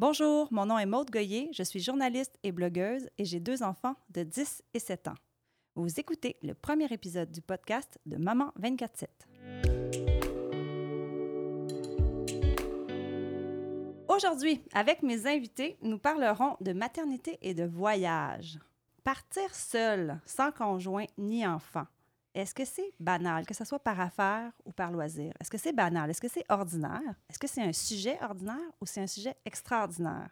Bonjour, mon nom est Maude Goyer, je suis journaliste et blogueuse et j'ai deux enfants de 10 et 7 ans. Vous écoutez le premier épisode du podcast de Maman 24-7. Aujourd'hui, avec mes invités, nous parlerons de maternité et de voyage. Partir seul, sans conjoint ni enfant, est-ce que c'est banal, que ce soit par affaire ou par loisir? Est-ce que c'est banal? Est-ce que c'est ordinaire? Est-ce que c'est un sujet ordinaire ou c'est un sujet extraordinaire?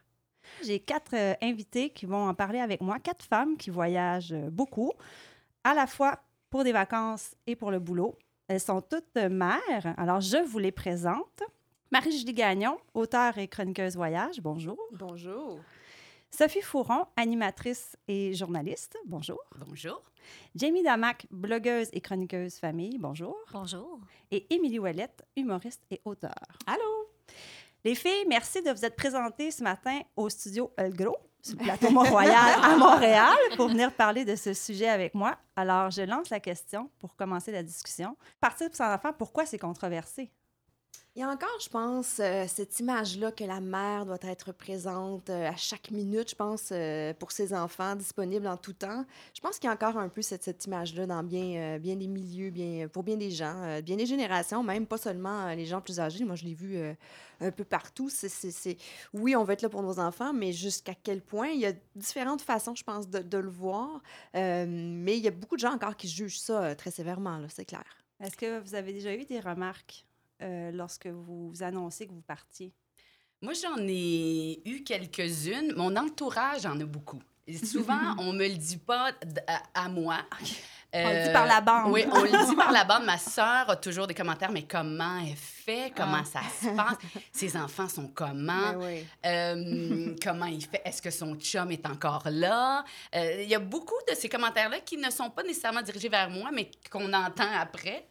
J'ai quatre euh, invités qui vont en parler avec moi, quatre femmes qui voyagent euh, beaucoup, à la fois pour des vacances et pour le boulot. Elles sont toutes euh, mères, alors je vous les présente. Marie-Julie Gagnon, auteure et chroniqueuse voyage, bonjour. Bonjour. Sophie Fouron, animatrice et journaliste, bonjour. Bonjour. Jamie Damac, blogueuse et chroniqueuse famille, bonjour. Bonjour. Et Émilie Ouellette, humoriste et auteure. Allô? Les filles, merci de vous être présentées ce matin au studio El Gros, sur le plateau Mont-Royal à Montréal, pour venir parler de ce sujet avec moi. Alors, je lance la question pour commencer la discussion. Partir pour son enfant, pourquoi c'est controversé? Il y a encore, je pense, euh, cette image-là que la mère doit être présente euh, à chaque minute, je pense, euh, pour ses enfants, disponible en tout temps. Je pense qu'il y a encore un peu cette, image-là dans bien, bien des milieux, bien, pour bien des gens, bien des générations, même pas seulement les gens plus âgés. Moi, je l'ai vu un peu partout. C'est, Oui, on veut être là pour nos enfants, mais jusqu'à quel point? Il y a différentes façons, je pense, de, le voir. mais il y a beaucoup de gens encore qui jugent ça très sévèrement, c'est clair. Est-ce que vous avez déjà eu des remarques euh, lorsque vous, vous annoncez que vous partiez? Moi, j'en ai eu quelques-unes. Mon entourage en a beaucoup. Souvent, on me le dit pas à, à moi. on le dit par la bande. Oui, on le dit par la bande. Ma sœur a toujours des commentaires, mais comment elle fait? Comment ça se passe? Ses enfants sont comment? oui. Euh, comment il fait? Est-ce que son chum est encore là? Euh, Il y a beaucoup de ces commentaires-là qui ne sont pas nécessairement dirigés vers moi, mais qu'on entend après.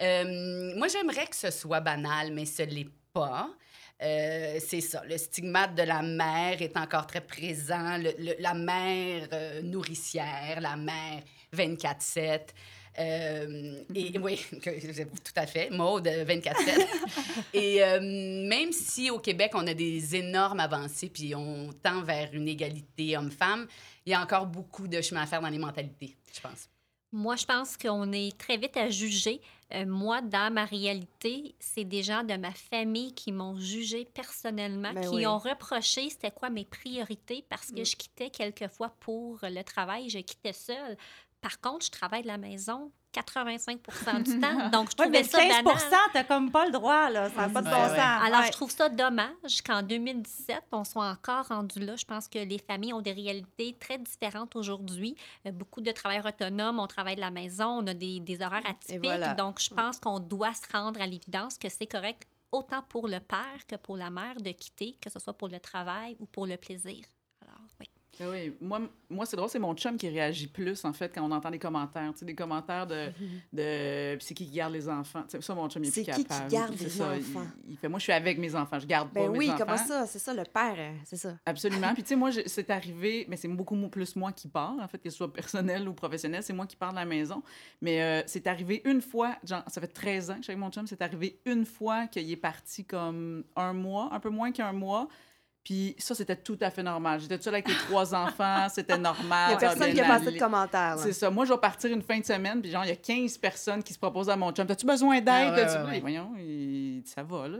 Euh, moi, j'aimerais que ce soit banal, mais ce l'est pas. Euh, c'est ça, le stigmate de la mère est encore très présent, le, le, la mère euh, nourricière, la mère 24-7. Euh, et oui, tout à fait, mode 24-7. et euh, même si au Québec, on a des énormes avancées, puis on tend vers une égalité homme-femme, il y a encore beaucoup de chemin à faire dans les mentalités, je pense. Moi, je pense qu'on est très vite à juger. Euh, moi, dans ma réalité, c'est des gens de ma famille qui m'ont jugé personnellement, Ben qui oui. ont reproché c'était quoi mes priorités parce que Mm. je quittais quelquefois pour le travail, je quittais seule. Par contre, je travaille de la maison 85% du temps, donc je trouvais mais ça 15 banal. t'as comme pas le droit, là. Ça n'a pas de Ouais, bon ouais. sens. Alors, Ouais. je trouve ça dommage qu'en 2017, on soit encore rendu là. Je pense que les familles ont des réalités très différentes aujourd'hui. Euh, beaucoup de travailleurs autonomes, on travaille de la maison, on a des, des horaires atypiques. voilà. Donc, je pense qu'on doit se rendre à l'évidence que c'est correct autant pour le père que pour la mère de quitter, que ce soit pour le travail ou pour le plaisir. Oui. Ah oui, moi, moi c'est drôle, c'est mon chum qui réagit plus, en fait, quand on entend des commentaires. Tu sais, des commentaires de. de c'est qui qui garde les enfants? Tu sais, ça, mon chum, il est C'est plus qui qui capable. garde C'est les ça, enfants? Il, fait, moi, je suis avec mes enfants, je garde Ben pas oui, mes enfants. comment ça? C'est ça, le père, euh, c'est ça. Absolument. Puis, tu sais, moi, c'est arrivé, mais c'est beaucoup plus moi qui pars, en fait, que ce soit personnel ou professionnel, c'est moi qui pars de la maison. Mais euh, c'est arrivé une fois, genre, ça fait 13 ans que je suis avec mon chum, c'est arrivé une fois qu'il est parti comme un mois, un peu moins qu'un mois. Puis ça, c'était tout à fait normal. J'étais seule avec les trois enfants, c'était normal. Il n'y a personne qui a passé de commentaires. C'est ça. Moi, je vais partir une fin de semaine, puis genre, il y a 15 personnes qui se proposent à mon chum. T'as-tu besoin d'aide? Ah ouais, T'as-tu- ouais, ouais. Voyons, il- ça va, là.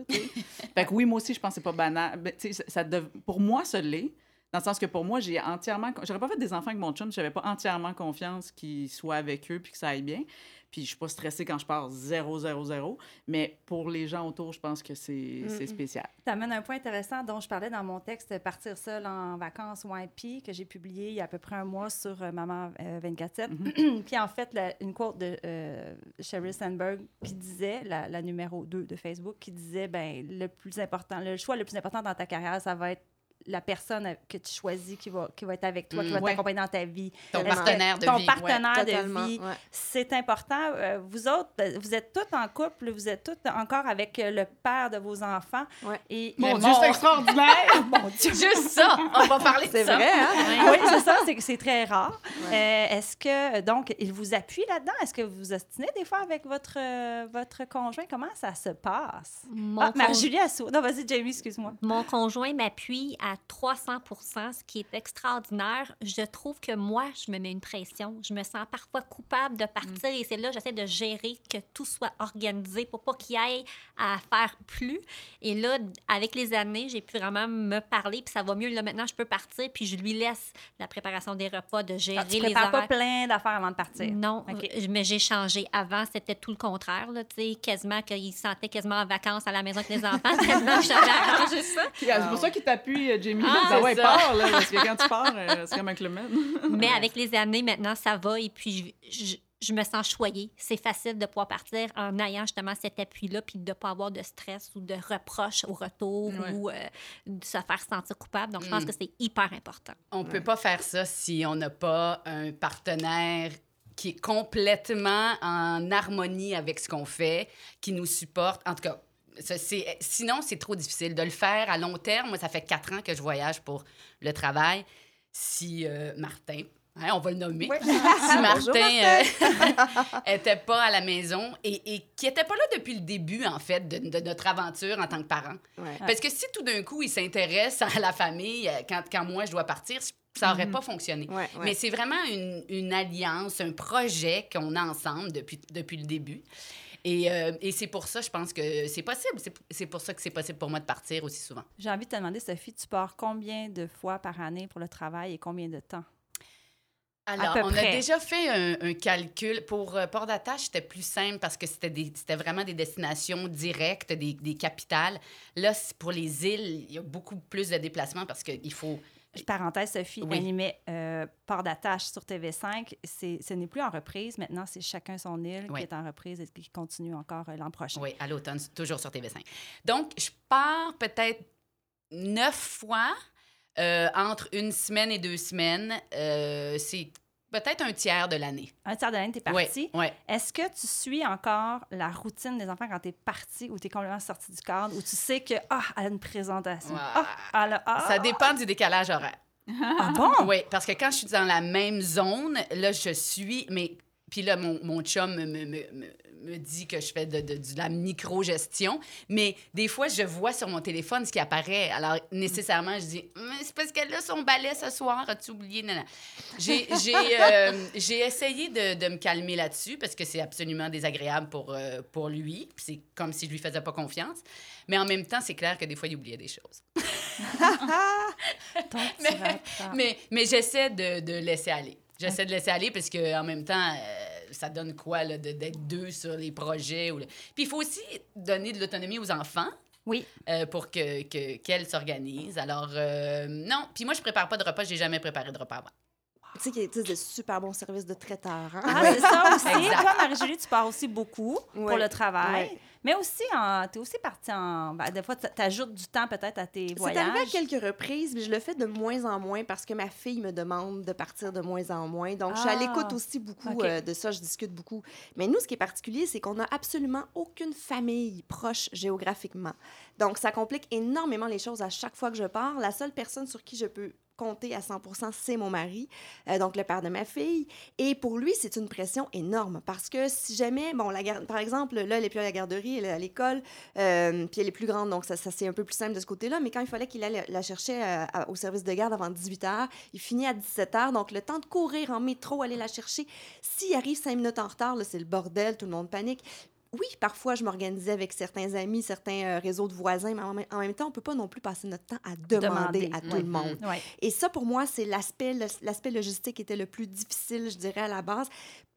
fait que oui, moi aussi, je pense que c'est pas banal. Ben, tu sais, ça, ça dev- Pour moi, ça l'est. Dans le sens que pour moi, j'ai entièrement. J'aurais pas fait des enfants avec mon chum j'avais pas entièrement confiance qu'ils soient avec eux puis que ça aille bien. Puis je suis pas stressée quand je pars 0, 0, 0. Mais pour les gens autour, je pense que c'est c'est spécial. Tu amènes un point intéressant dont je parlais dans mon texte Partir seul en vacances YP que j'ai publié il y a à peu près un mois sur euh, Maman euh, 24-7. Puis en fait, la- une quote de euh, Sheryl Sandberg qui disait, la, la numéro 2 de Facebook, qui disait ben le plus important, le choix le plus important dans ta carrière, ça va être la personne que tu choisis qui va, qui va être avec toi, qui Mm. va Ouais. t'accompagner dans ta vie. Ton partenaire de ton vie. partenaire Totalement, de vie, ouais. c'est important. Euh, vous autres, euh, vous êtes toutes en couple, vous êtes toutes encore avec euh, le père de vos enfants. Ouais. Et Mon Dieu, mon- c'est extraordinaire! Mon Dieu! Juste ça, on va parler de C'est ça. vrai, hein? Oui, c'est ça, c'est que c'est très rare. Ouais. Euh, Est-ce que, donc, il vous appuie là-dedans? Est-ce que vous vous ostinez des fois avec votre, euh, votre conjoint? Comment ça se passe? Mon Ah, con- Marie-Julie Assou. Non, vas-y, Jamie, excuse-moi. Mon conjoint m'appuie à à 300 ce qui est extraordinaire. Je trouve que moi, je me mets une pression. Je me sens parfois coupable de partir et c'est là j'essaie de gérer que tout soit organisé pour pas qu'il y ait à faire plus. Et là, avec les années, j'ai pu vraiment me parler puis ça va mieux. Là, maintenant, je peux partir puis je lui laisse la préparation des repas, de gérer Ah, tu les prépares pas plein d'affaires avant de partir. Non, euh, mais j'ai changé. Avant, c'était tout le contraire. Là, quasiment qu'il se sentait quasiment en vacances à la maison avec les enfants. tellement je savais arranger ça. Euh, C'est pour ça qu'il t'appuie, euh, Jamie. Ah, Ah, c'est ouais, ça. part, là, parce que quand tu pars, euh, c'est comme un club. Mais avec les années, maintenant, ça va. Et puis, je, je- je me sens choyée. C'est facile de pouvoir partir en ayant justement cet appui-là, puis de ne pas avoir de stress ou de reproches au retour Ouais. ou euh, de se faire sentir coupable. Donc, je pense Mm. que c'est hyper important. On peut pas faire ça si on n'a pas un partenaire qui est complètement en harmonie avec ce qu'on fait, qui nous supporte. En tout cas, ça, sinon, c'est trop difficile de le faire à long terme. Moi, ça fait quatre ans que je voyage pour le travail. Si euh, Martin, hein, on va le nommer, Oui. si Martin n'était pas à la maison et, et qui n'était pas là depuis le début, en fait, de, de notre aventure en tant que parent. Ouais. Parce que si tout d'un coup, il s'intéresse à la famille euh, quand, quand moi, je dois partir, ça n'aurait pas fonctionné. Ouais, ouais. Mais c'est vraiment une, une alliance, un projet qu'on a ensemble depuis, depuis le début. Et, euh, et c'est pour ça, je pense que c'est possible. C'est- pour ça que c'est possible pour moi de partir aussi souvent. J'ai envie de te demander, Sophie, tu pars combien de fois par année pour le travail et combien de temps? Alors, on près. a déjà fait un, un calcul. Pour euh, Port d'attache, c'était plus simple parce que c'était vraiment des destinations directes, des, des capitales. Là, pour les îles, il y a beaucoup plus de déplacements parce qu'il faut... Parenthèse, Sophie Oui. animait euh, Port d'attache sur TV5. C'est- Ce n'est plus en reprise. Maintenant, c'est chacun son île Oui. qui est en reprise et qui continue encore euh, l'an prochain. Oui, à l'automne, toujours sur TV5. Donc, je pars peut-être neuf fois euh, entre une semaine et deux semaines. Euh, c'est peut-être un tiers de l'année. Un tiers de l'année, t'es Oui, parti. oui. Est-ce que tu suis encore la routine des enfants quand t'es parti ou t'es complètement sorti du cadre ou tu sais que, ah, elle a une présentation. Ah, elle a- ah, Ça dépend du décalage horaire. Ah bon? Oui, parce que quand je suis dans la même zone, là, je suis. Mais. Puis là, mon, mon chum me, me, me, me- dit que je fais de, de- de la micro-gestion. Mais des fois, je vois sur mon téléphone ce qui apparaît. Alors, nécessairement, je dis C'est parce qu'elle a son balai ce soir. As-tu oublié? Non, non. J'ai j'ai, euh, j'ai essayé de, de me calmer là-dessus parce que c'est absolument désagréable pour, euh, pour lui. C'est comme si je lui faisais pas confiance. Mais en même temps, c'est clair que des fois, il oubliait des choses. Mais-. Mais, mais j'essaie de, de laisser aller. J'essaie de laisser aller parce que en même temps, euh, ça donne quoi d'être deux sur les projets. Ou le- Puis il faut aussi donner de l'autonomie aux enfants. Oui. euh, pour que que- qu'elles s'organisent. Alors, euh, non. Puis moi, je prépare pas de repas. J'ai jamais préparé de repas avant. Tu sais qu'il sais, des super bons services de traiteurs. Hein? Ah, c'est ça aussi. Exact. Toi, Marie-Julie, tu pars aussi beaucoup pour le travail. Ouais. Mais aussi, tu es aussi partie en. ben, des fois, tu ajoutes du temps peut-être à tes C'est voyages. arrivé à quelques reprises, mais je le fais de moins en moins parce que ma fille me demande de partir de moins en moins. Donc, je suis à Ah. l'écoute aussi beaucoup euh, de ça, je discute beaucoup. Mais nous, ce qui est particulier, c'est qu'on n'a absolument aucune famille proche géographiquement. Donc, ça complique énormément les choses à chaque fois que je pars. La seule personne sur qui je peux à 100% c'est mon mari, euh, donc le père de ma fille. Et pour lui, c'est une pression énorme parce que si jamais, bon, par exemple, là, elle est plus à la garderie, elle est à l'école, euh, puis elle est plus grande, donc ça, c'est un peu plus simple de ce côté-là. Mais quand il fallait qu'il aille la chercher euh, au service de garde avant 18 h, il finit à 17 h, donc le temps de courir en métro, aller la chercher. S'il arrive cinq minutes en retard, c'est le bordel, tout le monde panique. Oui, parfois, je m'organisais avec certains amis, certains euh, réseaux de voisins, mais en même, en même temps, on peut pas non plus passer notre temps à demander, Demander, à tout le monde. Ouais. Et ça, pour moi, c'est l'aspect, l'aspect logistique était le plus difficile, je dirais, à la base.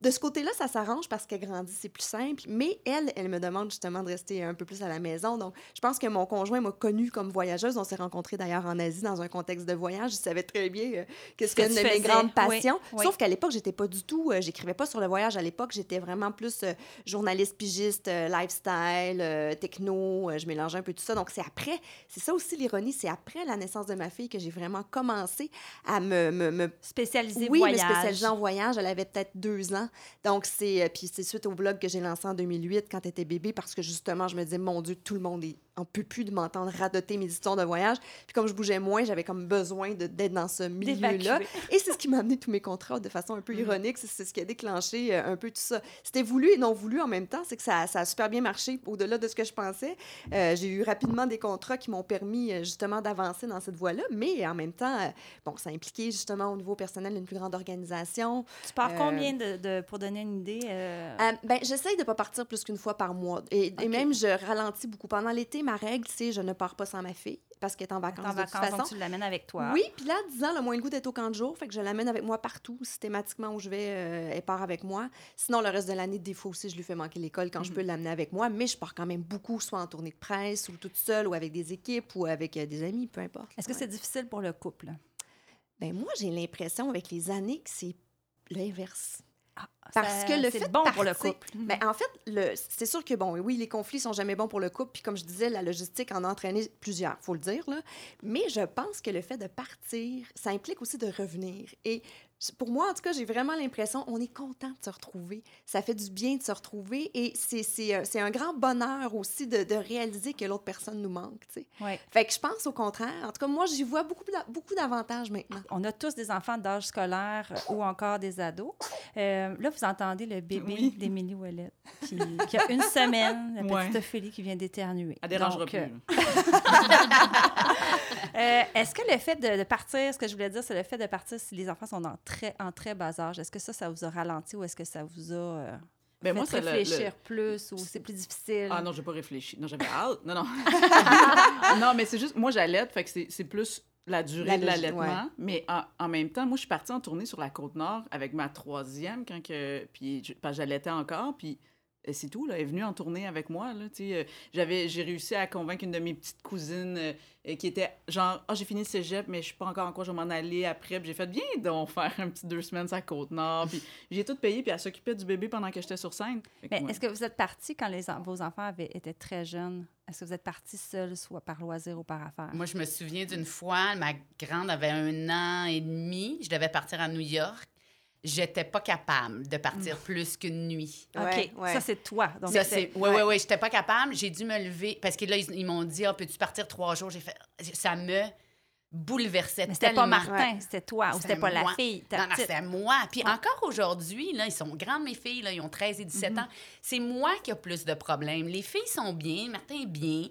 De ce côté-là, ça s'arrange parce qu'elle grandit, c'est plus simple. Mais elle, elle me demande justement de rester un peu plus à la maison. Donc, je pense que mon conjoint m'a connue comme voyageuse. On s'est rencontrés d'ailleurs en Asie dans un contexte de voyage. Je savais très bien euh, que c'était une de mes faisais. grandes Oui, passions. oui. Sauf qu'à l'époque, j'étais pas du tout, euh, j'écrivais pas sur le voyage. À l'époque, j'étais vraiment plus euh, journaliste pigiste, euh, lifestyle, techno. je mélangeais un peu tout ça. Donc, c'est après, c'est ça aussi l'ironie, c'est après la naissance de ma fille que j'ai vraiment commencé à me, me, me Spécialisé oui, voyage. mais spécialisée en voyage, elle avait peut-être deux ans. Donc, c'est. euh, puis, c'est suite au blog que j'ai lancé en 2008 quand elle était bébé, parce que justement, je me disais, mon Dieu, tout le monde est en peux plus de m'entendre radoter mes histoires de voyage. Puis comme je bougeais moins, j'avais comme besoin d'être dans ce milieu-là. Et c'est ce qui m'a amené tous mes contrats de façon un peu ironique. C'est- ce qui a déclenché euh, un peu tout ça. C'était voulu et non voulu en même temps. C'est que ça, ça a super bien marché au-delà de ce que je pensais. Euh, J'ai eu rapidement des contrats qui m'ont permis euh, justement d'avancer dans cette voie-là. Mais en même temps, euh, bon, ça impliquait justement au niveau personnel une plus grande organisation. Tu pars Euh, combien de, de- pour donner une idée? ben, j'essaye de pas partir plus qu'une fois par mois. Et, même, je ralentis beaucoup. Pendant l'été, ma règle, c'est je ne pars pas sans ma fille parce qu'elle est en vacances en de toute vacances, façon. donc tu l'amènes avec toi. Oui, puis là, 10 ans, le moins le goût d'être au camp de jour, fait que je l'amène avec moi partout, systématiquement où je vais, euh, elle part avec moi. Sinon, le reste de l'année, des fois aussi, je lui fais manquer l'école quand je Mhm. peux l'amener avec moi, mais je pars quand même beaucoup, soit en tournée de presse, ou toute seule, ou avec des équipes, ou avec euh, des amis, peu importe. Est-ce que c'est difficile pour le couple? Ben moi, j'ai l'impression avec les années que c'est l'inverse. Ah, Parce ça- que le fait de bon pour le partir- couple. Ben, en fait, c'est sûr que, bon, oui, les conflits sont jamais bons pour le couple. Puis, comme je disais, la logistique en a entraîné plusieurs, faut le dire. Là. Mais je pense que le fait de partir, ça implique aussi de revenir. Et pour moi, en tout cas, j'ai vraiment l'impression on est content de se retrouver. Ça fait du bien de se retrouver. Et c'est, c'est, euh, c'est un grand bonheur aussi de, de réaliser que l'autre personne nous manque. tu sais. Ouais. Fait que je pense au contraire. En tout cas, moi, j'y vois beaucoup, beaucoup d'avantages maintenant. On a tous des enfants d'âge scolaire euh, ou encore des ados. Euh, là, vous entendez le bébé Oui. d'Émilie Ouellette qui, qui a une semaine, la petite Ouais. Ophélie qui vient d'éternuer. Elle dérangera Donc, plus. euh. Euh, Est-ce que le fait de, de partir, ce que je voulais dire, c'est le fait de partir si les enfants sont en très, en très bas âge, est-ce que ça, ça vous a ralenti ou est-ce que ça vous a euh, Ben, fait moi, le- réfléchir plus ou c'est plus difficile? Ah non, j'ai pas réfléchi. Non, j'avais hâte. Non, non. non, mais c'est juste, moi, j'allaite, fait que c'est c'est plus la durée La de l'allaitement. ouais. Mais en, en même temps, moi, je suis partie en tournée sur la Côte-Nord avec ma troisième, quand que, puis j'allaitais encore, puis c'est tout, là. Elle est venue en tournée avec moi, là, euh, j'avais, j'ai réussi à convaincre une de mes petites cousines euh, qui était genre, ah, j'ai fini le cégep, mais je sais pas encore en quoi je vais m'en aller après. Puis j'ai fait, viens donc faire un petit deux semaines la Côte-Nord. Puis j'ai tout payé, puis elle s'occupait du bébé pendant que j'étais sur scène. Mais est-ce que vous êtes parti quand les, en- vos enfants avaient, étaient très jeunes? Est-ce que vous êtes parti seul, soit par loisir ou par affaire? Moi, je me souviens d'une fois, ma grande avait un an et demi. Je devais partir à New York. J'étais pas capable de partir plus qu'une nuit. OK, Ouais, ouais. ça, c'est toi. Donc, Ça, c'est... Oui, oui, oui, j'étais pas capable. J'ai dû me lever parce que là, ils, ils m'ont dit, Ah, peux-tu partir trois jours? J'ai fait, ça me bouleversait Mais c'était tellement. pas Martin, Ouais. c'était toi ou c'était pas la fille. ta Non, non, c'était moi. Puis Ouais. encore aujourd'hui, là, ils sont grandes, mes filles, là, ils ont 13 et 17 Mhm. ans. C'est moi qui a plus de problèmes. Les filles sont bien, Martin est bien.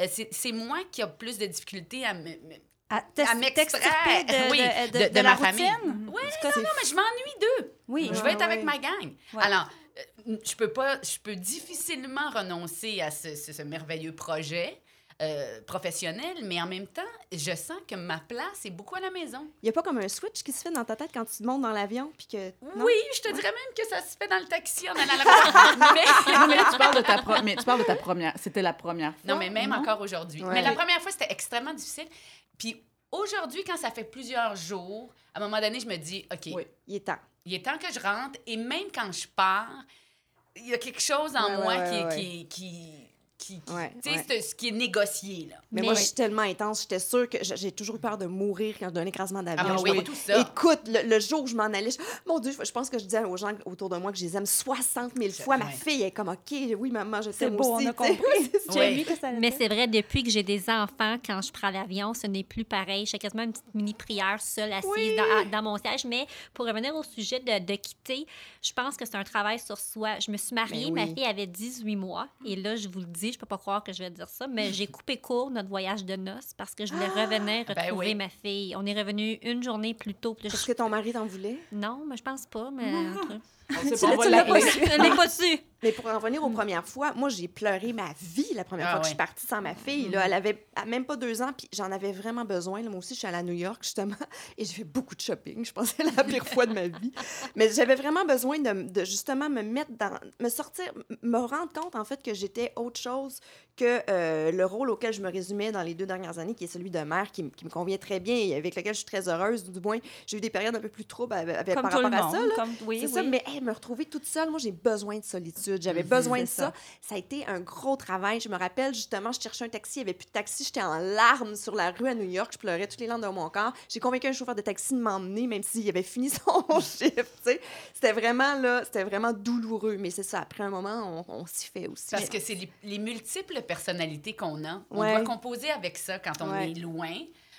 Euh, c'est, c'est moi qui a plus de difficultés à me... me- À à m'extraire. de, Oui, de, de- de- de de la ma famille. routine? Ouais, Du côté- Non, mais je m'ennuie d'eux. Oui. Je veux être avec ma gang. Ouais. Alors, euh, je peux pas, je peux difficilement renoncer à ce, ce- ce merveilleux projet euh, professionnel, mais en même temps, je sens que ma place est beaucoup à la maison. Il n'y a pas comme un switch qui se fait dans ta tête quand tu montes dans l'avion, puis que... non? Oui, je te dirais même que ça se fait dans le taxi en allant à la mais... Non, mais tu parles de ta, pro- mais tu parles de ta première. C'était la première fois. Non, mais même non? encore aujourd'hui. Ouais. Mais la première fois, c'était extrêmement difficile. Puis aujourd'hui, quand ça fait plusieurs jours, à un moment donné, je me dis, OK, Oui. Il est temps. il est temps que je rentre. Et même quand je pars, il y a quelque chose en Ouais, moi ouais, qui, ouais, qui, qui, qui, qui- Ouais, tu sais, ouais. c'est ce qui est négocié, là. Mais, Mais- moi, je suis tellement intense. J'étais sûre que j'ai j'ai toujours eu peur de mourir quand je donne un écrasement Ah, d'avion. Je oui, tout ça. Écoute, le, le jour où je m'en allais, je- mon Dieu, je pense que je disais aux gens autour de moi que je les aime 60 000 fois. Ma fille est comme, OK, oui, maman, je C'est t'aime beau, aussi. on a compris. Oui, que ça Mais c'est vrai, depuis que j'ai des enfants, quand je prends l'avion, ce n'est plus pareil. Je fais quasiment une petite mini-prière seule, assise Oui. dans, à- dans mon siège. Mais pour revenir au sujet de, de quitter, je pense que c'est un travail sur soi. Je me suis mariée, Ben ma fille avait 18 mois. Et là, je vous le dis, je peux pas croire que je vais dire ça, mais j'ai coupé court notre voyage de noces parce que je voulais revenir Ben retrouver oui. ma fille. On est revenu une journée plus tôt. Là, Est-ce je- que ton mari t'en voulait? Non, mais je pense pas. Mais cas, On sait pas, on su. Mais pour en revenir aux premières fois, moi, j'ai pleuré ma vie la première Ah fois que ouais. je suis partie sans ma fille. Là, elle avait même pas deux ans, puis j'en avais vraiment besoin. Là, moi aussi, je suis allée à New York, justement, et j'ai fait beaucoup de shopping. Je c'est la pire fois de ma vie. Mais j'avais vraiment besoin de, de, justement me mettre dans... me sortir, me rendre compte, en fait, que j'étais autre chose que euh, le rôle auquel je me résumais dans les deux dernières années, qui est celui de mère, qui, me convient très bien et avec lequel je suis très heureuse. Du moins, j'ai eu des périodes un peu plus troubles avec, par rapport à ça. là. comme- oui, C'est oui. ça, mais hey, me retrouver toute seule, moi, j'ai besoin de solitude. J'avais Mhm, besoin de ça. ça. a été un gros travail. Je me rappelle, justement, je cherchais un taxi, il n'y avait plus de taxi. J'étais en larmes sur la rue à New York. Je pleurais toutes les larmes de mon corps. J'ai convaincu un chauffeur de taxi de m'emmener, même s'il avait fini son tu sais. C'était vraiment, là, c'était vraiment douloureux. Mais c'est ça, après un moment, on, on s'y fait aussi. Parce que c'est les, les multiples personnalités qu'on a. On Ouais. doit composer avec ça quand on Ouais. est loin.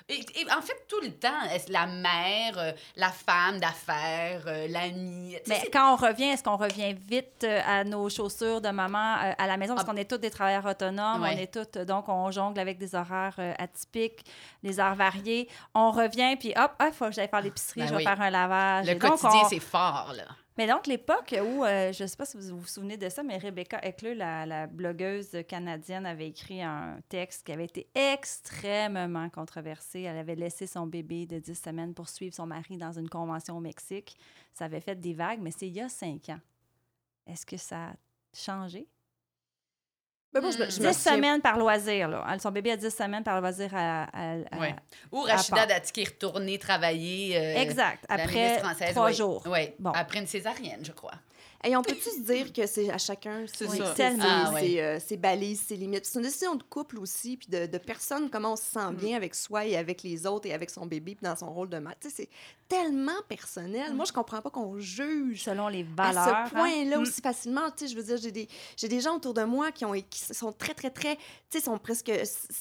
Et, et en fait, tout le temps, est-ce la mère, euh, la femme d'affaires, euh, sais, Mais quand on revient, est-ce qu'on revient vite euh, à nos chaussures de maman euh, à la maison? Parce Ah. qu'on est tous des travailleurs autonomes, Ouais. on est tous, donc on jongle avec des horaires atypiques, des heures variées. On revient, puis hop, il faut que j'aille faire l'épicerie, Ben je vais oui. faire un lavage. le Et quotidien, on- c'est fort, là. Mais donc, l'époque où, euh, je ne sais pas si vous vous souvenez de ça, mais Rebecca Eckler, la, la blogueuse canadienne, avait écrit un texte qui avait été extrêmement controversé. Elle avait laissé son bébé de 10 semaines pour suivre son mari dans une convention au Mexique. Ça avait fait des vagues, mais c'est il y a cinq ans. Est-ce que ça a changé? Ben, je, je 10 me souviens- semaines par loisir, là. Son bébé a 10 semaines par loisir à... à- à- Ouais. Ou Rachida. Dati qui est retournée travailler. euh, Exact. Après trois jours. Bon. Après une césarienne, je crois. Hey, on peut-tu se dire que c'est à chacun C'est ses- ça. ses- Ah, ouais. euh, ses balises, ses limites? C'est une décision de couple aussi, puis de, de personne, comment on se sent bien avec soi et avec les autres et avec son bébé, puis dans son rôle de mère. C'est tellement personnel. Moi, je comprends pas qu'on juge Selon les à valeurs. ce point-là hein. aussi facilement. Je veux dire, j'ai des, des gens autour de moi qui, ont, qui sont très, très, très, tu sais, sont presque,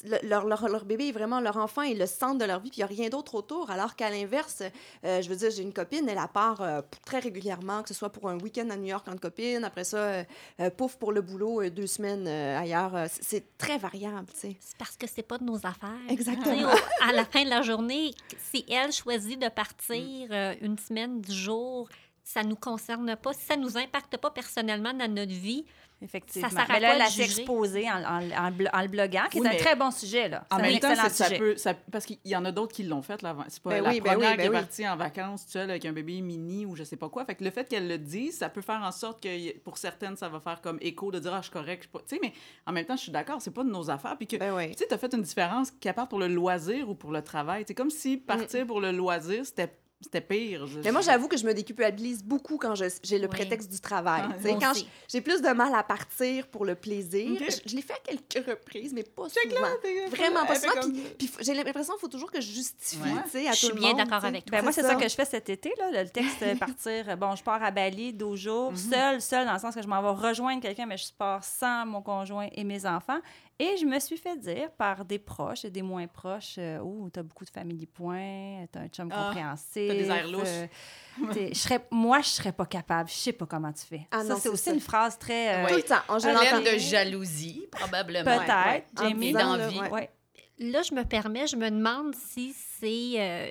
le- leur, leur, leur bébé est vraiment leur enfant et le centre de leur vie, puis il n'y a rien d'autre autour. Alors qu'à l'inverse, euh, je veux dire, j'ai une copine, elle a part euh, très régulièrement, que ce soit pour un week-end à New York entre copines, après ça, euh, euh, pouf pour le boulot, euh, deux semaines ailleurs. C'est- très variable, tu sais. C'est parce que c'est pas de nos affaires. Exactement. À la fin de la journée, si elle choisit de partir une semaine, dix jours, ça nous concerne pas. Si ça nous impacte pas personnellement dans notre vie, Effectivement. Ça sert à là, quoi elle a de juger? s'exposer en, en, en, blo- en le bloguant, qui Oui, est un très bon sujet. Là. En même temps, ça peut, ça- parce qu'il y en a d'autres qui l'ont fait. Là, c'est pas Ben la oui, ben première oui, ben qui est oui. partie en vacances seule avec un bébé mini ou je sais pas quoi. Fait que le fait qu'elle le dise, ça peut faire en sorte que pour certaines, ça va faire comme écho de dire ah je suis correct, je suis pas. Tu sais, mais en même temps, je suis d'accord, c'est pas de nos affaires. Puis que Ben tu sais, t'as fait une différence qu'à part pour le loisir ou pour le travail. C'est comme si partir pour le loisir, c'était c'était pire. Je- Mais moi, j'avoue que je me déculpabilise beaucoup quand je- j'ai le Oui. prétexte du travail. Ah, quand je- j'ai plus de mal à partir pour le plaisir. Je, je l'ai fait à quelques reprises, mais pas souvent. t'es- Vraiment pas souvent. comme- Puis, j'ai l'impression qu'il faut toujours que je justifie Ouais. tu sais, à Je tout suis le bien monde. d'accord tu sais. avec toi. Ben, moi, c'est ça. ça. que je fais cet été. Là. Le texte euh, partir, euh, bon, je pars à Bali 12 jours, Mhm. seule, seule, dans le sens que je m'en vais rejoindre quelqu'un, mais je pars sans mon conjoint et mes enfants. Et je me suis fait dire par des proches et des moins proches, euh, oh, t'as beaucoup de famille points, t'as un chum Ah, compréhensif. t'as des airs louches. euh, moi, je serais pas capable. Je sais pas comment tu fais. Ah ça, non, c'est aussi ça. une phrase très... euh, Ouais. Tout le temps. Pleine l'entends. de jalousie, probablement. Peut-être, ouais. En Jamie. disant, là, d'envie. ouais. Ouais. Là, je me permets, je me demande si c'est euh,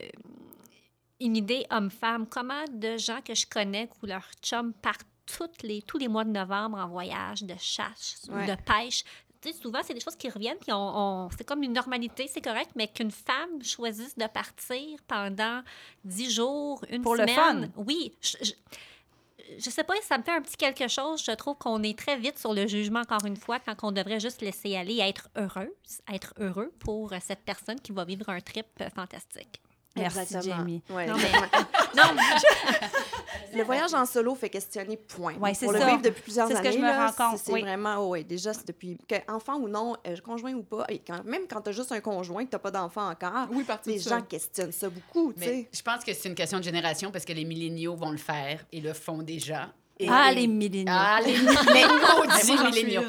une idée homme-femme. Comment de gens que je connais ou leurs chums partent toutes les, tous les mois de novembre en voyage de chasse ou de pêche. Sais, souvent, c'est des choses qui reviennent, puis on, on- c'est comme une normalité, c'est correct, mais qu'une femme choisisse de partir pendant dix jours, une Pour le semaine. fun. Oui. Je, je, je sais pas, ça me fait un petit quelque chose. Je trouve qu'on est très vite sur le jugement, encore une fois, quand on devrait juste laisser aller, être heureuse, être heureux pour cette personne qui va vivre un trip fantastique. Merci. Jamie. Ouais, Non, mais- exactement. Le voyage en solo fait questionner point. Ouais, c'est Pour ça. le vivre depuis plusieurs C'est années. ce que je me là, rends compte, C'est c'est oui. vraiment, oh, ouais, déjà, c'est depuis, que, enfant ou non, euh, conjoint ou pas, et quand, même quand tu as juste un conjoint, que tu pas d'enfant encore, Oui, les ça. gens questionnent ça beaucoup, tu Mais sais. je pense que c'est une question de génération parce que les milléniaux vont le faire et le font déjà. Et- Ah, et- les milléniaux. Ah, les milléniaux.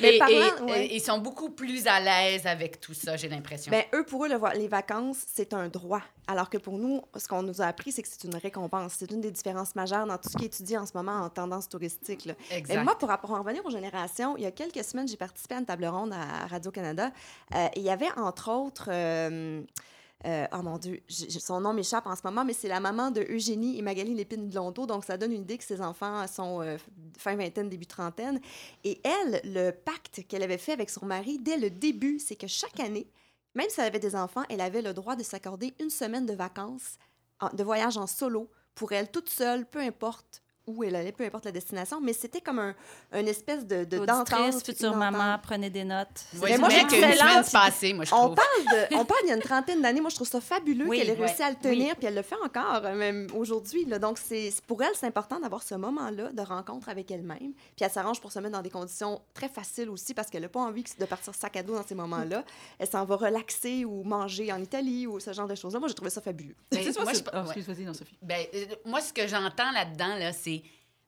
Mais Et, parlant, et- ouais. et ils sont beaucoup plus à l'aise avec tout ça, j'ai l'impression. Ben, eux, pour eux, le les vacances, c'est un droit. Alors que pour nous, ce qu'on nous a appris, c'est que c'est une récompense. C'est une des différences majeures dans tout ce qui est étudié en ce moment en tendance touristique. là. exact. Mais moi, pour, pour en revenir aux générations, il y a quelques semaines, j'ai participé à une table ronde à Radio-Canada. Euh, et il y avait, entre autres... euh, euh, oh mon Dieu, son nom m'échappe en ce moment, mais c'est la maman de Eugénie et Magali Lépine Blondeau. Donc, ça donne une idée que ses enfants sont euh, fin vingtaine, début trentaine. Et elle, le pacte qu'elle avait fait avec son mari dès le début, c'est que chaque année, même si elle avait des enfants, elle avait le droit de s'accorder une semaine de vacances, de voyage en solo, pour elle, toute seule, peu importe où elle allait, peu importe la destination, mais c'était comme un, une espèce de, de d'entente, future maman, prenez des notes. Moi, Mais moi, ça semaine passée, moi, je On trouve. parle, de, on parle il y a une trentaine d'années. Moi, je trouve ça fabuleux Oui, qu'elle ait ouais, réussi à le tenir, oui. puis elle le fait encore, euh, même aujourd'hui. là. Donc, c'est pour elle, c'est important d'avoir ce moment-là de rencontre avec elle-même. Puis elle s'arrange pour se mettre dans des conditions très faciles aussi, parce qu'elle n'a pas envie de partir sac à dos dans ces moments-là. Elle s'en va relaxer ou manger en Italie ou ce genre de choses-là. Moi, j'ai trouvé ça fabuleux. Toi, moi, c'est- je- Ah, ouais. excuse, vas-y, non, Sophie. Ben, euh, moi, ce que j'entends là-dedans, là, c'est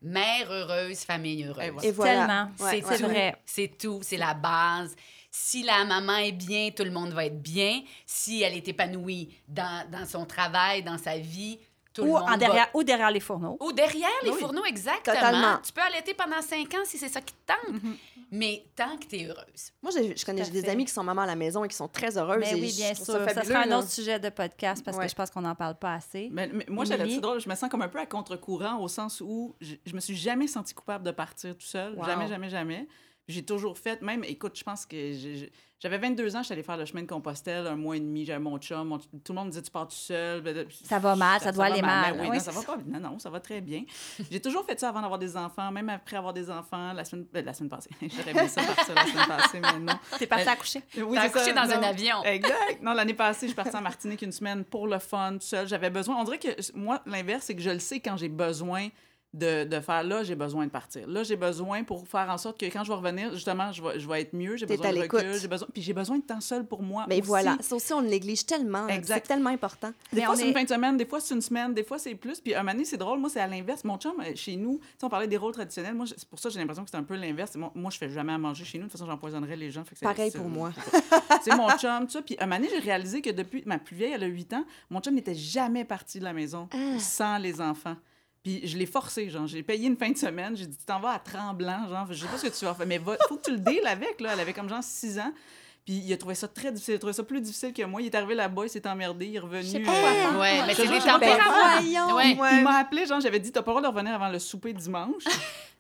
mère heureuse, famille heureuse. Et voilà. Tellement. Ouais, c'est ouais. c'est vrai. C'est tout, c'est la base. Si la maman est bien, tout le monde va être bien. Si elle est épanouie dans, dans son travail, dans sa vie, tout le Ou, monde en derrière, va... ou derrière les fourneaux. Ou derrière les Oui. fourneaux, exactement. Totalement. Tu peux allaiter pendant cinq ans si c'est ça qui te tente, mais tant que tu es heureuse. Moi, je connais des amis qui sont mamans à la maison et qui sont très heureuses. Mais et oui, bien sûr. Ça, Ça, sera un autre sujet de podcast parce Ouais. que je pense qu'on n'en parle pas assez. Mais, mais moi, j'allais drôle, je me sens comme un peu à contre-courant au sens où je, je me suis jamais sentie coupable de partir tout seul. Wow. Jamais, jamais, jamais. J'ai toujours fait, même, écoute, je pense que j'avais 22 ans, je suis allée faire le chemin de Compostelle, un mois et demi, j'avais mon chum, mon- tout le monde me disait, tu pars tout seul. Ben, Ça va mal, ça doit aller mal. Ben oui, Oui, non, ça va pas. Non, non, ça va très bien. J'ai toujours fait ça avant d'avoir des enfants, même après avoir des enfants, la semaine, ben, la semaine passée. J'aurais aimé ça partir la semaine passée, mais non. T'es partie Euh, à coucher. Oui, T'as ça, accouché dans un avion. Exact. Non, l'année passée, je suis partie en Martinique une semaine pour le fun, tout seul. J'avais besoin. On dirait que moi, l'inverse, c'est que je le sais quand j'ai besoin de, de faire là, j'ai besoin de partir. Là, j'ai besoin pour faire en sorte que quand je vais revenir, justement, je vais, je vais être mieux. J'ai besoin de recul. J'ai besoin, puis j'ai besoin de temps seul pour moi. Mais aussi. voilà, ça aussi, on le néglige tellement. Exact. C'est tellement important. Des Mais fois, c'est est- une fin de semaine, des fois, c'est une semaine, des fois, c'est plus. Puis un moment c'est drôle. Moi, c'est à l'inverse. Mon chum, euh, chez nous, tu sais, on parlait des rôles traditionnels. Moi, c'est pour ça que j'ai l'impression que c'est un peu l'inverse. Moi, moi, je fais jamais à manger chez nous. De toute façon, j'empoisonnerais les gens. Fait que c'est- Pareil pour moi. c'est mon chum, tout ça. Puis un moment j'ai réalisé que depuis ma plus vieille, elle a 8 ans, mon chum n'était jamais parti de la maison Ah. sans les enfants. Puis je l'ai forcé, genre, j'ai payé une fin de semaine, j'ai dit, tu t'en vas à Tremblant, genre, je sais pas ce que tu vas faire, mais va, faut que tu le deals avec, là. Elle avait comme genre 6 ans. Puis il a trouvé ça très difficile, il a trouvé ça plus difficile que moi. Il est arrivé là-bas, il s'est emmerdé, il est revenu. sais pas euh, quoi faire. Ouais, mais Je c'est des je tempéraments. voyons! Ouais. ouais. il m'a appelé, genre, j'avais dit, t'as pas le droit de revenir avant le souper dimanche.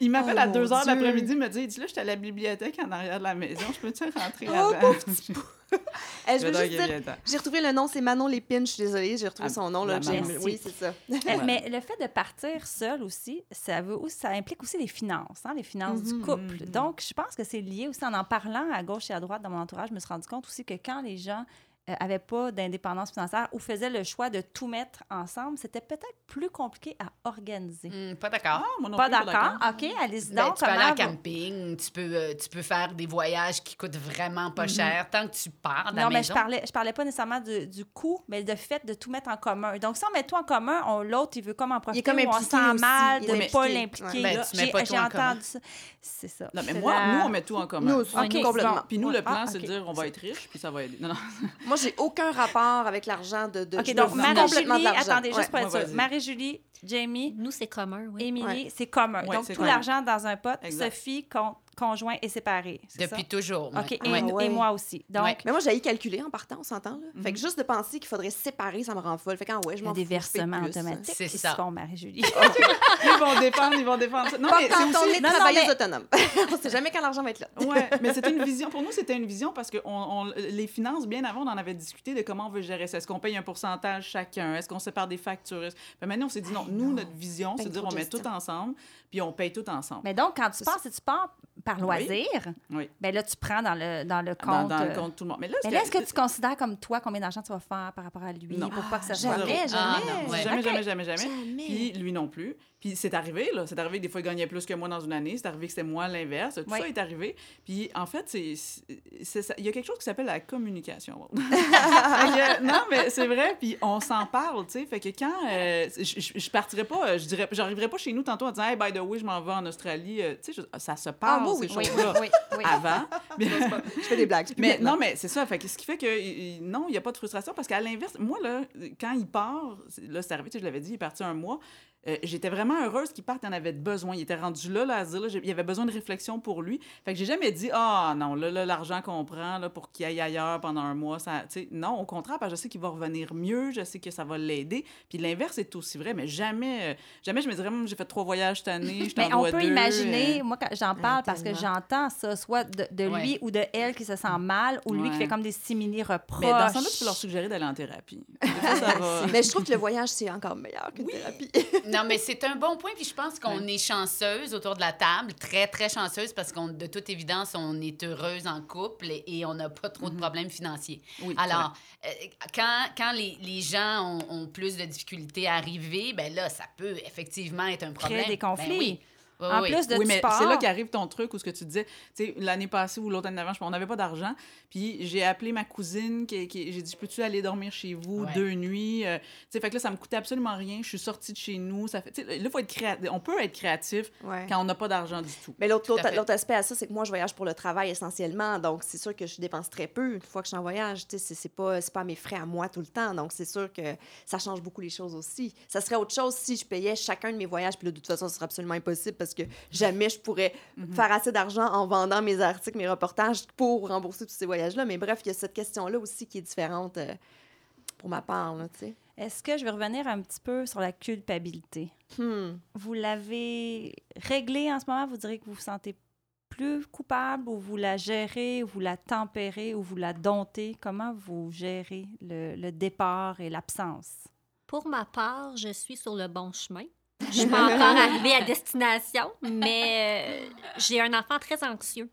Il m'appelle Oh, à 2 mon heures de Dieu. l'après-midi, il me dit, il dit, là, j'étais à la bibliothèque en arrière de la maison, je peux-tu rentrer Oh, avant? je veux juste dire, j'ai retrouvé le nom, c'est Manon Lépine, je suis désolée, j'ai retrouvé Ah, son nom. Là. Oui, c'est ça. Euh, Mais le fait de partir seul aussi, ça, veut, ça implique aussi les finances, hein, les finances du Mhm. couple. Mhm. Donc, je pense que c'est lié aussi en en parlant à gauche et à droite dans mon entourage. Je me suis rendu compte aussi que quand les gens n'avaient pas d'indépendance financière ou faisaient le choix de tout mettre ensemble, c'était peut-être plus compliqué à organiser. Hum, pas d'accord. Ah, moi non pas plus, d'accord? OK, allez-y Ben, donc. tu peux aller en camping, tu peux, euh, tu peux faire des voyages qui coûtent vraiment pas cher tant que tu pars de la Non, mais maison. je parlais, je parlais pas nécessairement de- du coût, mais le fait de tout mettre en commun. Donc, si on met tout en commun, on- l'autre, il veut comme en profiter, comme ou on impliqué sent aussi, mal il de est ne pas l'impliquer. Ouais. Ben, là. tu mets J'ai pas tout j'ai en commun. entendu ça. C'est ça. Non, mais moi, la- nous, on met tout en commun. Nous aussi, complètement. bon. Puis nous, le plan, Ah, c'est de dire on va être riche, puis ça va aider. Non, non. Moi, j'ai aucun rapport avec l'argent de, de OK, je donc Marie-Julie, attendez, juste pour être Ouais, sûr. vas-y. Marie-Julie, Jamie, Nous, c'est commun, oui. Émilie, Ouais. c'est commun. Ouais, donc, tout l'argent dans un pot. Exact. Sophie, con- conjoint et séparé. Depuis ça? toujours. OK, et, Ouais. moi aussi. Donc, Ouais. Mais moi, j'ai calculé en partant, on s'entend. Là. Fait que Mhm. juste de penser qu'il faudrait séparer, ça me rend folle. Fait que, ah ouais, je m'en des fous, versements plus. automatiques C'est ça. se font, Marie-Julie. Ils vont défendre, ils vont défendre ça. Non, Pas mais quand c'est on aussi... est Non, travailleuse mais- autonome. on sait jamais quand l'argent va être là. Ouais, mais c'était une vision. Pour nous, c'était une vision parce que on, on- les finances, bien avant, on en avait discuté de comment on veut gérer ça. Est-ce qu'on paye un pourcentage chacun? Est-ce qu'on sépare des factures? Maintenant, on s'est dit non, nous, notre vision, c'est de dire on met tout ensemble, puis on paye tout ensemble. Mais donc, quand tu pars, si tu pars par loisir, Oui. ben là, tu prends dans le, dans le Dans, compte. dans le euh, compte tout le monde. Mais là, est-ce que tu considères comme toi combien d'argent tu vas faire par rapport à lui Non. pour pas que ça soit... Jamais, Ah, jamais. non, ouais. Jamais, jamais, jamais, jamais. Jamais. Puis lui non plus. Puis c'est arrivé, là. C'est arrivé que des fois, il gagnait plus que moi dans une année. C'est arrivé que c'était moi l'inverse. Tout Oui. ça est arrivé. Puis en fait, c'est, il y a quelque chose qui s'appelle la communication. Non, mais c'est vrai. Puis on s'en parle, tu sais. Fait que quand. euh, je, je, partirais pas, euh, je dirais, j'arriverais pas chez nous tantôt en disant, hey, by the way, je m'en vais en Australie. Tu sais, ça se parle, Ah, oui, ces oui, choses-là. Avant. Mais- Je fais des blagues. mais maintenant. non, mais c'est ça. Fait que ce qui fait que non, il n'y a pas de frustration parce qu'à l'inverse, moi, là, quand il part, là, c'est arrivé, je l'avais dit, il est parti un mois. Euh, J'étais vraiment heureuse qu'il parte, il en avait besoin. Il était rendu là, là à dire, là, il avait besoin de réflexion pour lui. Fait que j'ai jamais dit, ah non, là, là, l'argent qu'on prend là, pour qu'il aille ailleurs pendant un mois, ça, tu sais, non, au contraire, parce que je sais qu'il va revenir mieux, je sais que ça va l'aider. Puis l'inverse est aussi vrai, mais jamais, euh, jamais je me dirais, Hum, j'ai fait trois voyages cette année, je t'en Mais on peut deux, imaginer, euh. moi, quand j'en parle, parce que j'entends ça, soit de, de lui Ouais. ou de elle qui se sent mal, ou lui qui fait comme des simili-reproches. Mais dans ce temps-là, tu peux leur suggérer d'aller en thérapie. Fois, ça va. Mais je trouve que le voyage, c'est encore meilleur qu'une thérapie. non, mais c'est un bon point. Puis je pense qu'on est chanceuse autour de la table, très, très chanceuse, parce qu'on, de toute évidence, on est heureuse en couple et, et on n'a pas trop de problèmes financiers. Oui, Alors, euh, quand, quand les, les gens ont, ont plus de difficultés à arriver, ben là, ça peut effectivement être un problème. Créer des Ben conflits. oui. Oui, en oui. plus de oui, mais sport. c'est là qu'arrive ton truc ou ce que tu disais. Tu sais, l'année passée ou l'autre année d'avant, je- on n'avait pas d'argent. Puis j'ai appelé ma cousine, qui, qui- j'ai dit, peux-tu aller dormir chez vous Ouais. deux nuits? Euh, tu sais, fait que là, ça me coûtait absolument rien. Je suis sortie de chez nous. Ça fait, tu sais, là, faut être créatif. On peut être créatif Ouais. quand on n'a pas d'argent du tout. Mais l'autre, aspect à ça, c'est que moi, je voyage pour le travail essentiellement. Donc, c'est sûr que je dépense très peu une fois que je suis en voyage. Tu sais, c'est, pas, c'est pas à mes frais à moi tout le temps. Donc, c'est sûr que ça change beaucoup les choses aussi. Ça serait autre chose si je payais chacun de mes voyages. Puis là, de toute façon, ce serait absolument impossible parce que jamais je pourrais faire assez d'argent en vendant mes articles, mes reportages pour rembourser tous ces voyages-là. Mais bref, il y a cette question-là aussi qui est différente euh, pour ma part, là, tu sais. Est-ce que je vais revenir un petit peu sur la culpabilité? Hmm. Vous l'avez réglée en ce moment? Vous direz que vous vous sentez plus coupable ou vous la gérez, ou vous la tempérez ou vous la domptez? Comment vous gérez le, le départ et l'absence? Pour ma part, je suis sur le bon chemin. Je suis pas encore arrivée à destination, mais euh, j'ai un enfant très anxieux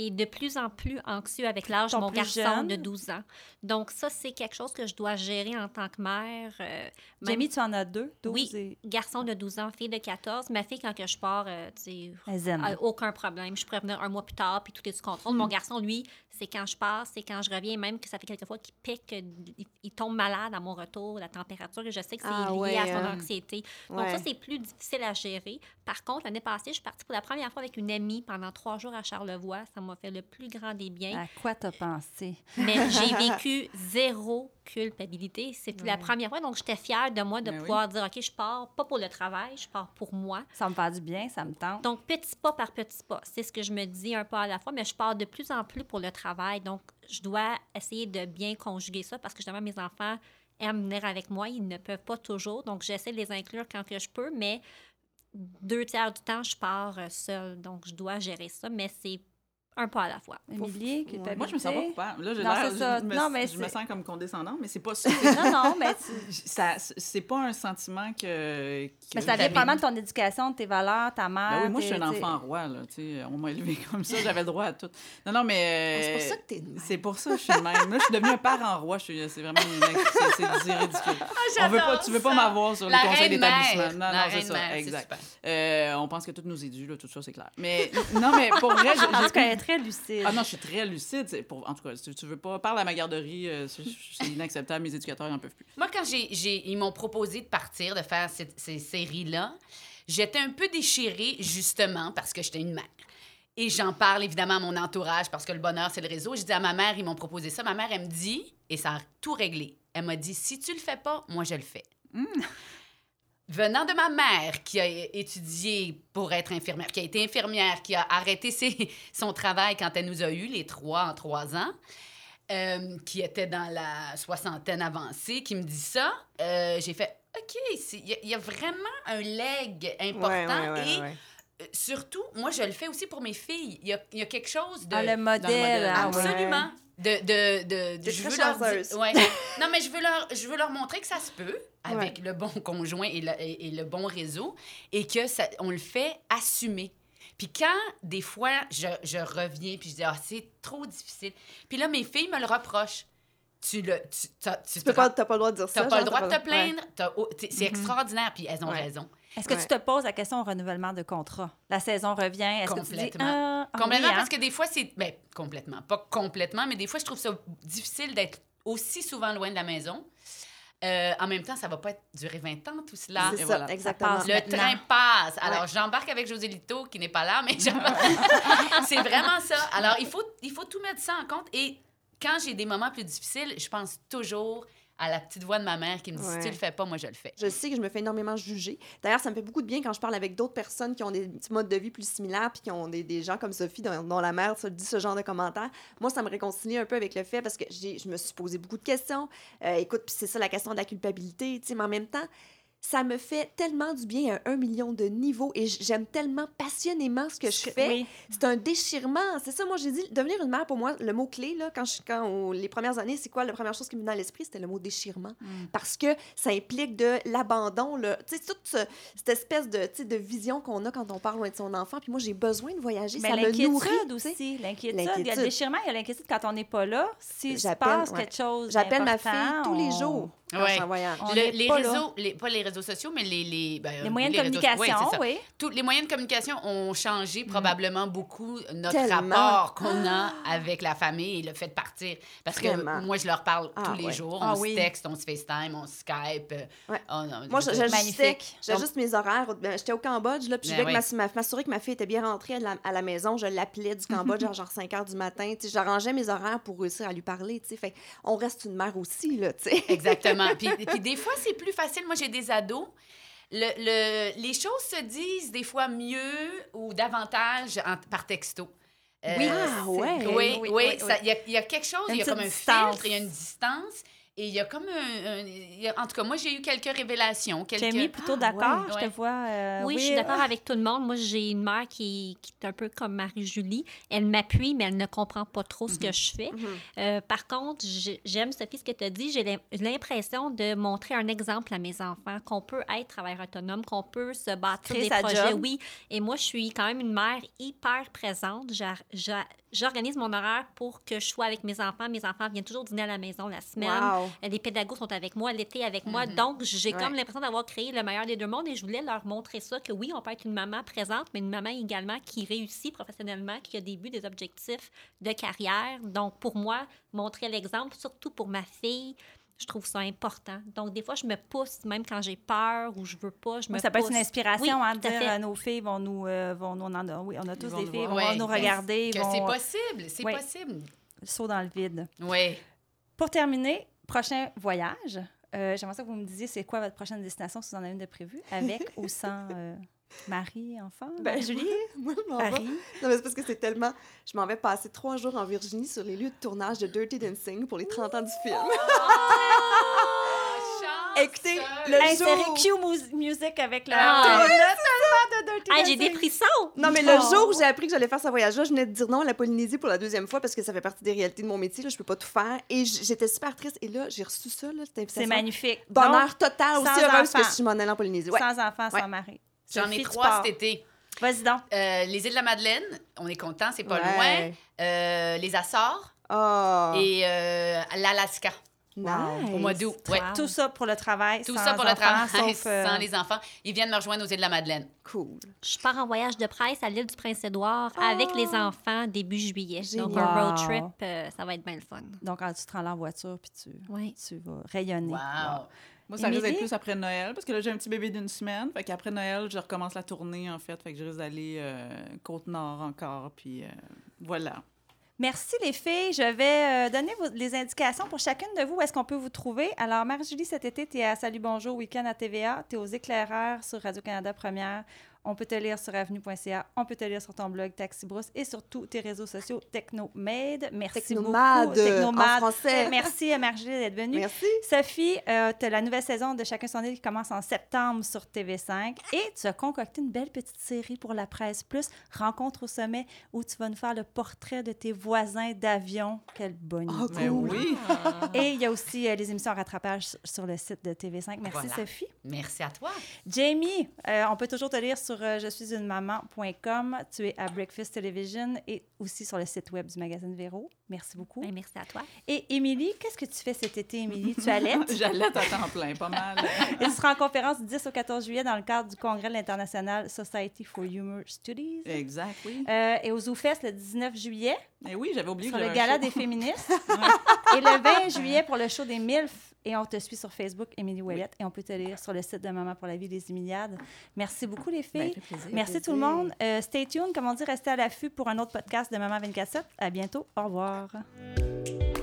et de plus en plus anxieux avec l'âge de mon garçon jeune? de 12 ans. Donc ça, c'est quelque chose que je dois gérer en tant que mère. euh, même Jamie, tu en as deux, 12 Oui. et garçon de 12 ans, fille de 14. Ma fille, quand que je pars, euh, tu sais, aucun problème. Je pourrais venir un mois plus tard, puis tout est sous contrôle. Mon garçon, lui, c'est quand je passe, c'est quand je reviens, même que ça fait quelques fois qu'il pique, il, il tombe malade à mon retour, la température, et je sais que c'est Ah lié ouais, à son hein. anxiété. Donc Ouais. ça, c'est plus difficile à gérer. Par contre, l'année passée, je suis partie pour la première fois avec une amie pendant trois jours à Charlevoix. Ça m'a fait le plus grand des biens. À quoi t'as pensé? Mais j'ai vécu zéro culpabilité. C'était la Ouais. première fois, donc j'étais fière de moi de Ben oui. pouvoir dire, OK, je pars pas pour le travail, je pars pour moi. Ça me fait du bien, ça me tente. Donc, petit pas par petit pas, c'est ce que je me dis un pas à la fois, mais je pars de plus en plus pour le travail. Donc, je dois essayer de bien conjuguer ça parce que justement, mes enfants aiment venir avec moi. Ils ne peuvent pas toujours. Donc, j'essaie de les inclure quand que je peux, mais deux tiers du temps, je pars euh, seule. Donc, je dois gérer ça, mais c'est un pas à la fois. Émilie, Ouais. culpabilité? Moi, je me sens pas coupable. Là, Non, ça. je me, Non, mais je me c'est- sens comme condescendant, mais c'est pas ça. Non, non, mais tu- ça c'est pas un sentiment que. que Mais ça vient vraiment de ton éducation, de tes valeurs, ta mère. Ben oui, moi, je suis un t'sais- enfant roi, là. Tu sais, on m'a élevé comme ça, j'avais le droit à tout. Non, non, mais. C'est pour euh, ça que t'es. C'est pour ça que je suis de même. Là, je suis devenue un parent roi. Je suis- C'est vraiment une... c'est, ridicule. on veut pas, tu veux pas m'avoir sur La les conseils mère. d'établissement. Non, non, c'est ça. mère, exact. Euh, on pense que tout nous est dû, là, tout ça, c'est clair. Mais non, mais pour vrai, j'ai- Très lucide. ah non, je suis très lucide. Pour... En tout cas, si tu veux pas, parle à ma garderie, euh, c'est inacceptable. Mes éducateurs, ils n'en peuvent plus. Moi, quand j'ai, j'ai- ils m'ont proposé de partir, de faire cette- ces séries-là, j'étais un peu déchirée, justement, parce que j'étais une mère. Et j'en parle évidemment à mon entourage, parce que le bonheur, c'est le réseau. Je dis à ma mère, ils m'ont proposé ça. Ma mère, elle me dit, et ça a tout réglé. Elle m'a dit, si tu le fais pas, moi, je le fais. Venant de ma mère, qui a étudié pour être infirmière, qui a été infirmière, qui a arrêté ses- son travail quand elle nous a eu, les trois en trois ans, euh, qui était dans la soixantaine avancée, qui me dit ça, euh, j'ai fait OK, il y, a- il y a vraiment un leg important. Ouais, ouais, ouais, et ouais. euh, surtout, moi, je le fais aussi pour mes filles. Il y a, il y a quelque chose de. Ah, le modèle. modèle. ah ouais. Absolument. De, de, de, je veux leur dire- ouais. Non, mais je veux, leur, je veux leur montrer que ça se peut avec le bon conjoint et le, et, et le bon réseau et que ça, on le fait assumer. Puis quand, des fois, je, je reviens puis je dis, ah, c'est trop difficile. Puis là, mes filles me le reprochent. Tu le. Tu, t'as- tu Tu peux pas, t'as pas le droit de dire ça. T'as pas le droit de te plaindre. t'as- t'sais, C'est extraordinaire, puis elles ont Ouais. raison. Est-ce que Ouais. tu te poses la question au renouvellement de contrat? La saison revient. Est-ce que tu dis, Complètement. ah, ah Complètement, oui, hein? parce que des fois, c'est. Ben, complètement. Pas complètement, mais des fois, je trouve ça difficile d'être aussi souvent loin de la maison. Euh, en même temps, ça va pas être durer 20 ans, tout cela. C'est voilà. exactement. Le maintenant. train passe. Alors, Ouais. j'embarque avec José Lito, qui n'est pas là, mais j'embarque. c'est vraiment ça. Alors, il faut, il faut tout mettre ça en compte. Et quand j'ai des moments plus difficiles, je pense toujours à la petite voix de ma mère qui me dit Ouais. si tu le fais pas, moi, je le fais. Je sais que je me fais énormément juger. D'ailleurs, ça me fait beaucoup de bien quand je parle avec d'autres personnes qui ont des petits modes de vie plus similaires, puis qui ont des, des gens comme Sophie, dont, dont la mère se dit ce genre de commentaires. Moi, ça me réconcilie un peu avec le fait parce que je me suis posé beaucoup de questions. Euh, écoute, puis c'est ça la question de la culpabilité, tu sais, mais en même temps, ça me fait tellement du bien à un million de niveaux et j'aime tellement passionnément ce que je fais. Oui. C'est un déchirement. C'est ça, moi, j'ai dit, devenir une mère, pour moi, le mot-clé, là, quand, je, quand on- les premières années, c'est quoi la première chose qui me venait à l'esprit? C'était le mot déchirement. Mm. Parce que ça implique de l'abandon. Tu sais, toute ce- cette espèce de, de vision qu'on a quand on part loin de son enfant. Puis moi, j'ai besoin de voyager. Mais ça me nourrit. aussi. L'inquiétude. Il y a le déchirement, il y a l'inquiétude quand on n'est pas là. S'il se J'appelle, passe ouais. quelque chose. J'appelle ma fille tous les jours quand Ouais. je suis en voyage. On Le- n'est les pas réseaux, les, pas les réseaux sociaux, mais les... Les, ben, Les moyens de réseaux- communication, oui. Tous les moyens de communication ont changé probablement beaucoup notre Tellement. rapport qu'on a avec la famille et le fait de partir. Parce Vraiment. que moi, je leur parle Ah, tous les ouais. jours. Ah on oui. se texte, on se FaceTime, on se Skype. euh, Ouais. on- on- Moi, j'ajuste mes horaires. Ben, J'étais au Cambodge, là, puis je Ben voulais ouais. que ma- ma- m'assurer que ma fille était bien rentrée à la, à la maison. Je l'appelais du Cambodge à genre 5 heures du matin. Tu sais, J'arrangeais mes horaires pour réussir à lui parler. tu sais. Fait, on reste une mère aussi, là, tu sais. Exactement. Puis, puis des fois, c'est plus facile. Moi, j'ai des ados. Le, le- les choses se disent des fois mieux ou davantage en- par texto. Euh, Oui. Ah, ouais. Oui, Oui, Il y, y a quelque chose, il y a comme un filtre, il y a une distance. Et il y a comme un. un- il y a- en tout cas, moi, j'ai eu quelques révélations. Quelques... Jamie, plutôt Ah, d'accord, ouais. je te vois. euh, Oui, je suis d'accord avec tout le monde. Moi, j'ai une mère qui, qui est un peu comme Marie-Julie. Elle m'appuie, mais elle ne comprend pas trop ce que je fais. Mhm. Euh, par contre, j'ai- j'aime, Sophie, ce que tu as dit. J'ai l'im- l'impression de montrer un exemple à mes enfants, qu'on peut être travailleur autonome, qu'on peut se bâtir Créer des projets. job. Oui. Et moi, je suis quand même une mère hyper présente. J'organise mon horaire pour que je sois avec mes enfants. Mes enfants viennent toujours dîner à la maison la semaine. Wow. Euh, Les pédagogues sont avec moi, l'été avec moi. Mhm. Donc, j'ai Ouais. comme l'impression d'avoir créé le meilleur des deux mondes et je voulais leur montrer ça, que oui, on peut être une maman présente, mais une maman également qui réussit professionnellement, qui a des buts, des objectifs de carrière. Donc, pour moi, montrer l'exemple, surtout pour ma fille, je trouve ça important. Donc, des fois, je me pousse, même quand j'ai peur ou je veux pas, je me Oui, ça peut être une inspiration Oui, hein, de dire fait. euh, nos filles vont nous, euh, vont nous on en a, oui, on a tous des filles, voir. vont Ouais, nous regarder, Que vont c'est possible, c'est Ouais. possible. saut dans le vide. Oui. Pour terminer, prochain voyage. euh, J'aimerais ça que vous me disiez c'est quoi votre prochaine destination si vous en avez une de prévue, avec ou sans euh, mari, enfant, Ben, Julie, Moi, je m'en vais. Harry. Non, mais c'est parce que c'est tellement. Je m'en vais passer trois jours en Virginie sur les lieux de tournage de Dirty Dancing pour les 30 ans du film. Écoutez, le Hey, c'est jour. Q Mus- Music avec le Ah. on a tellement de Dirty Hey, j'ai des frissons! Non, mais le Oh. jour où j'ai appris que j'allais faire ce voyage-là, je venais de dire non à la Polynésie pour la deuxième fois parce que ça fait partie des réalités de mon métier. Là, je peux pas tout faire. Et j'étais super triste. Et là, j'ai reçu ça, là, cette C'est magnifique. Bonheur total, aussi heureuse que je m'en allais en Polynésie. Ouais. sans enfant, Ouais. sans mari. J'en ai trois cet été. Vas-y donc. Euh, les îles de la Madeleine, on est content, c'est pas Ouais. loin. Euh, les Açores Ah, et euh, l'Alaska nice. au mois d'août. Ouais. Wow. Tout ça pour le travail. Tout sans ça pour le enfants, travail, sauf, euh, sans les enfants. Ils viennent me rejoindre aux îles de la Madeleine. Cool. Je pars en voyage de presse à l'île du Prince-Édouard avec les enfants début juillet. Donc, un road Wow. trip, euh, ça va être bien le fun. Donc, quand tu te rends là en voiture, puis tu, Oui. tu vas rayonner. Wow. Moi, ça risque d'être plus après Noël, parce que là, j'ai un petit bébé d'une semaine. Fait qu'après Noël, je recommence la tournée, en fait. Fait que je risque d'aller euh, Côte-Nord encore, puis euh, voilà. Merci les filles. Je vais euh, donner vos- les indications pour chacune de vous. Où est-ce qu'on peut vous trouver? Alors, Marie-Julie, cet été, tu es à Salut Bonjour Week-end à TVA. Tu es aux éclaireurs sur Radio-Canada Première. On peut te lire sur avenue.ca. On peut te lire sur ton blog Taxi Brousse et sur tous tes réseaux sociaux Technomade. Merci Technomade, beaucoup. Technomade. en français. Merci à Marie-Julie d'être venue. Merci. Sophie, euh, tu as la nouvelle saison de Chacun son île qui commence en septembre sur TV5 et tu as concocté une belle petite série pour la presse plus, Rencontre au sommet, où tu vas nous faire le portrait de tes voisins d'avion. Quelle bonne Oh, idée. Mais oui. Et il y a aussi euh, les émissions en rattrapage sur- sur le site de TV5. Merci Voilà. Sophie. Merci à toi. Jamie, euh, on peut toujours te lire sur euh, je suis une maman.com. Tu es à Breakfast Television et aussi sur le site web du magazine Véro. Merci beaucoup. Ben, merci à toi. Et Émilie, qu'est-ce que tu fais cet été, Émilie? Tu allaites? J'allais à temps plein, pas mal. Et tu seras en conférence du 10 au 14 juillet dans le cadre du congrès de l'International Society for Humor Studies. exact, oui. Euh, et aux ZooFest le 19 juillet Et oui, j'avais oublié sur que le gala show. des féministes. et le 20 juillet pour le show des MILF. Et on te suit sur Facebook, Émilie Ouellette. Et on peut te lire sur le site de Maman pour la vie des Imiliades. Merci beaucoup, les Ben, filles. fait plaisir. Merci tout le monde. Euh, stay tuned, comme on dit, restez à l'affût pour un autre podcast de Maman 24-7. À bientôt. Au revoir. svaret.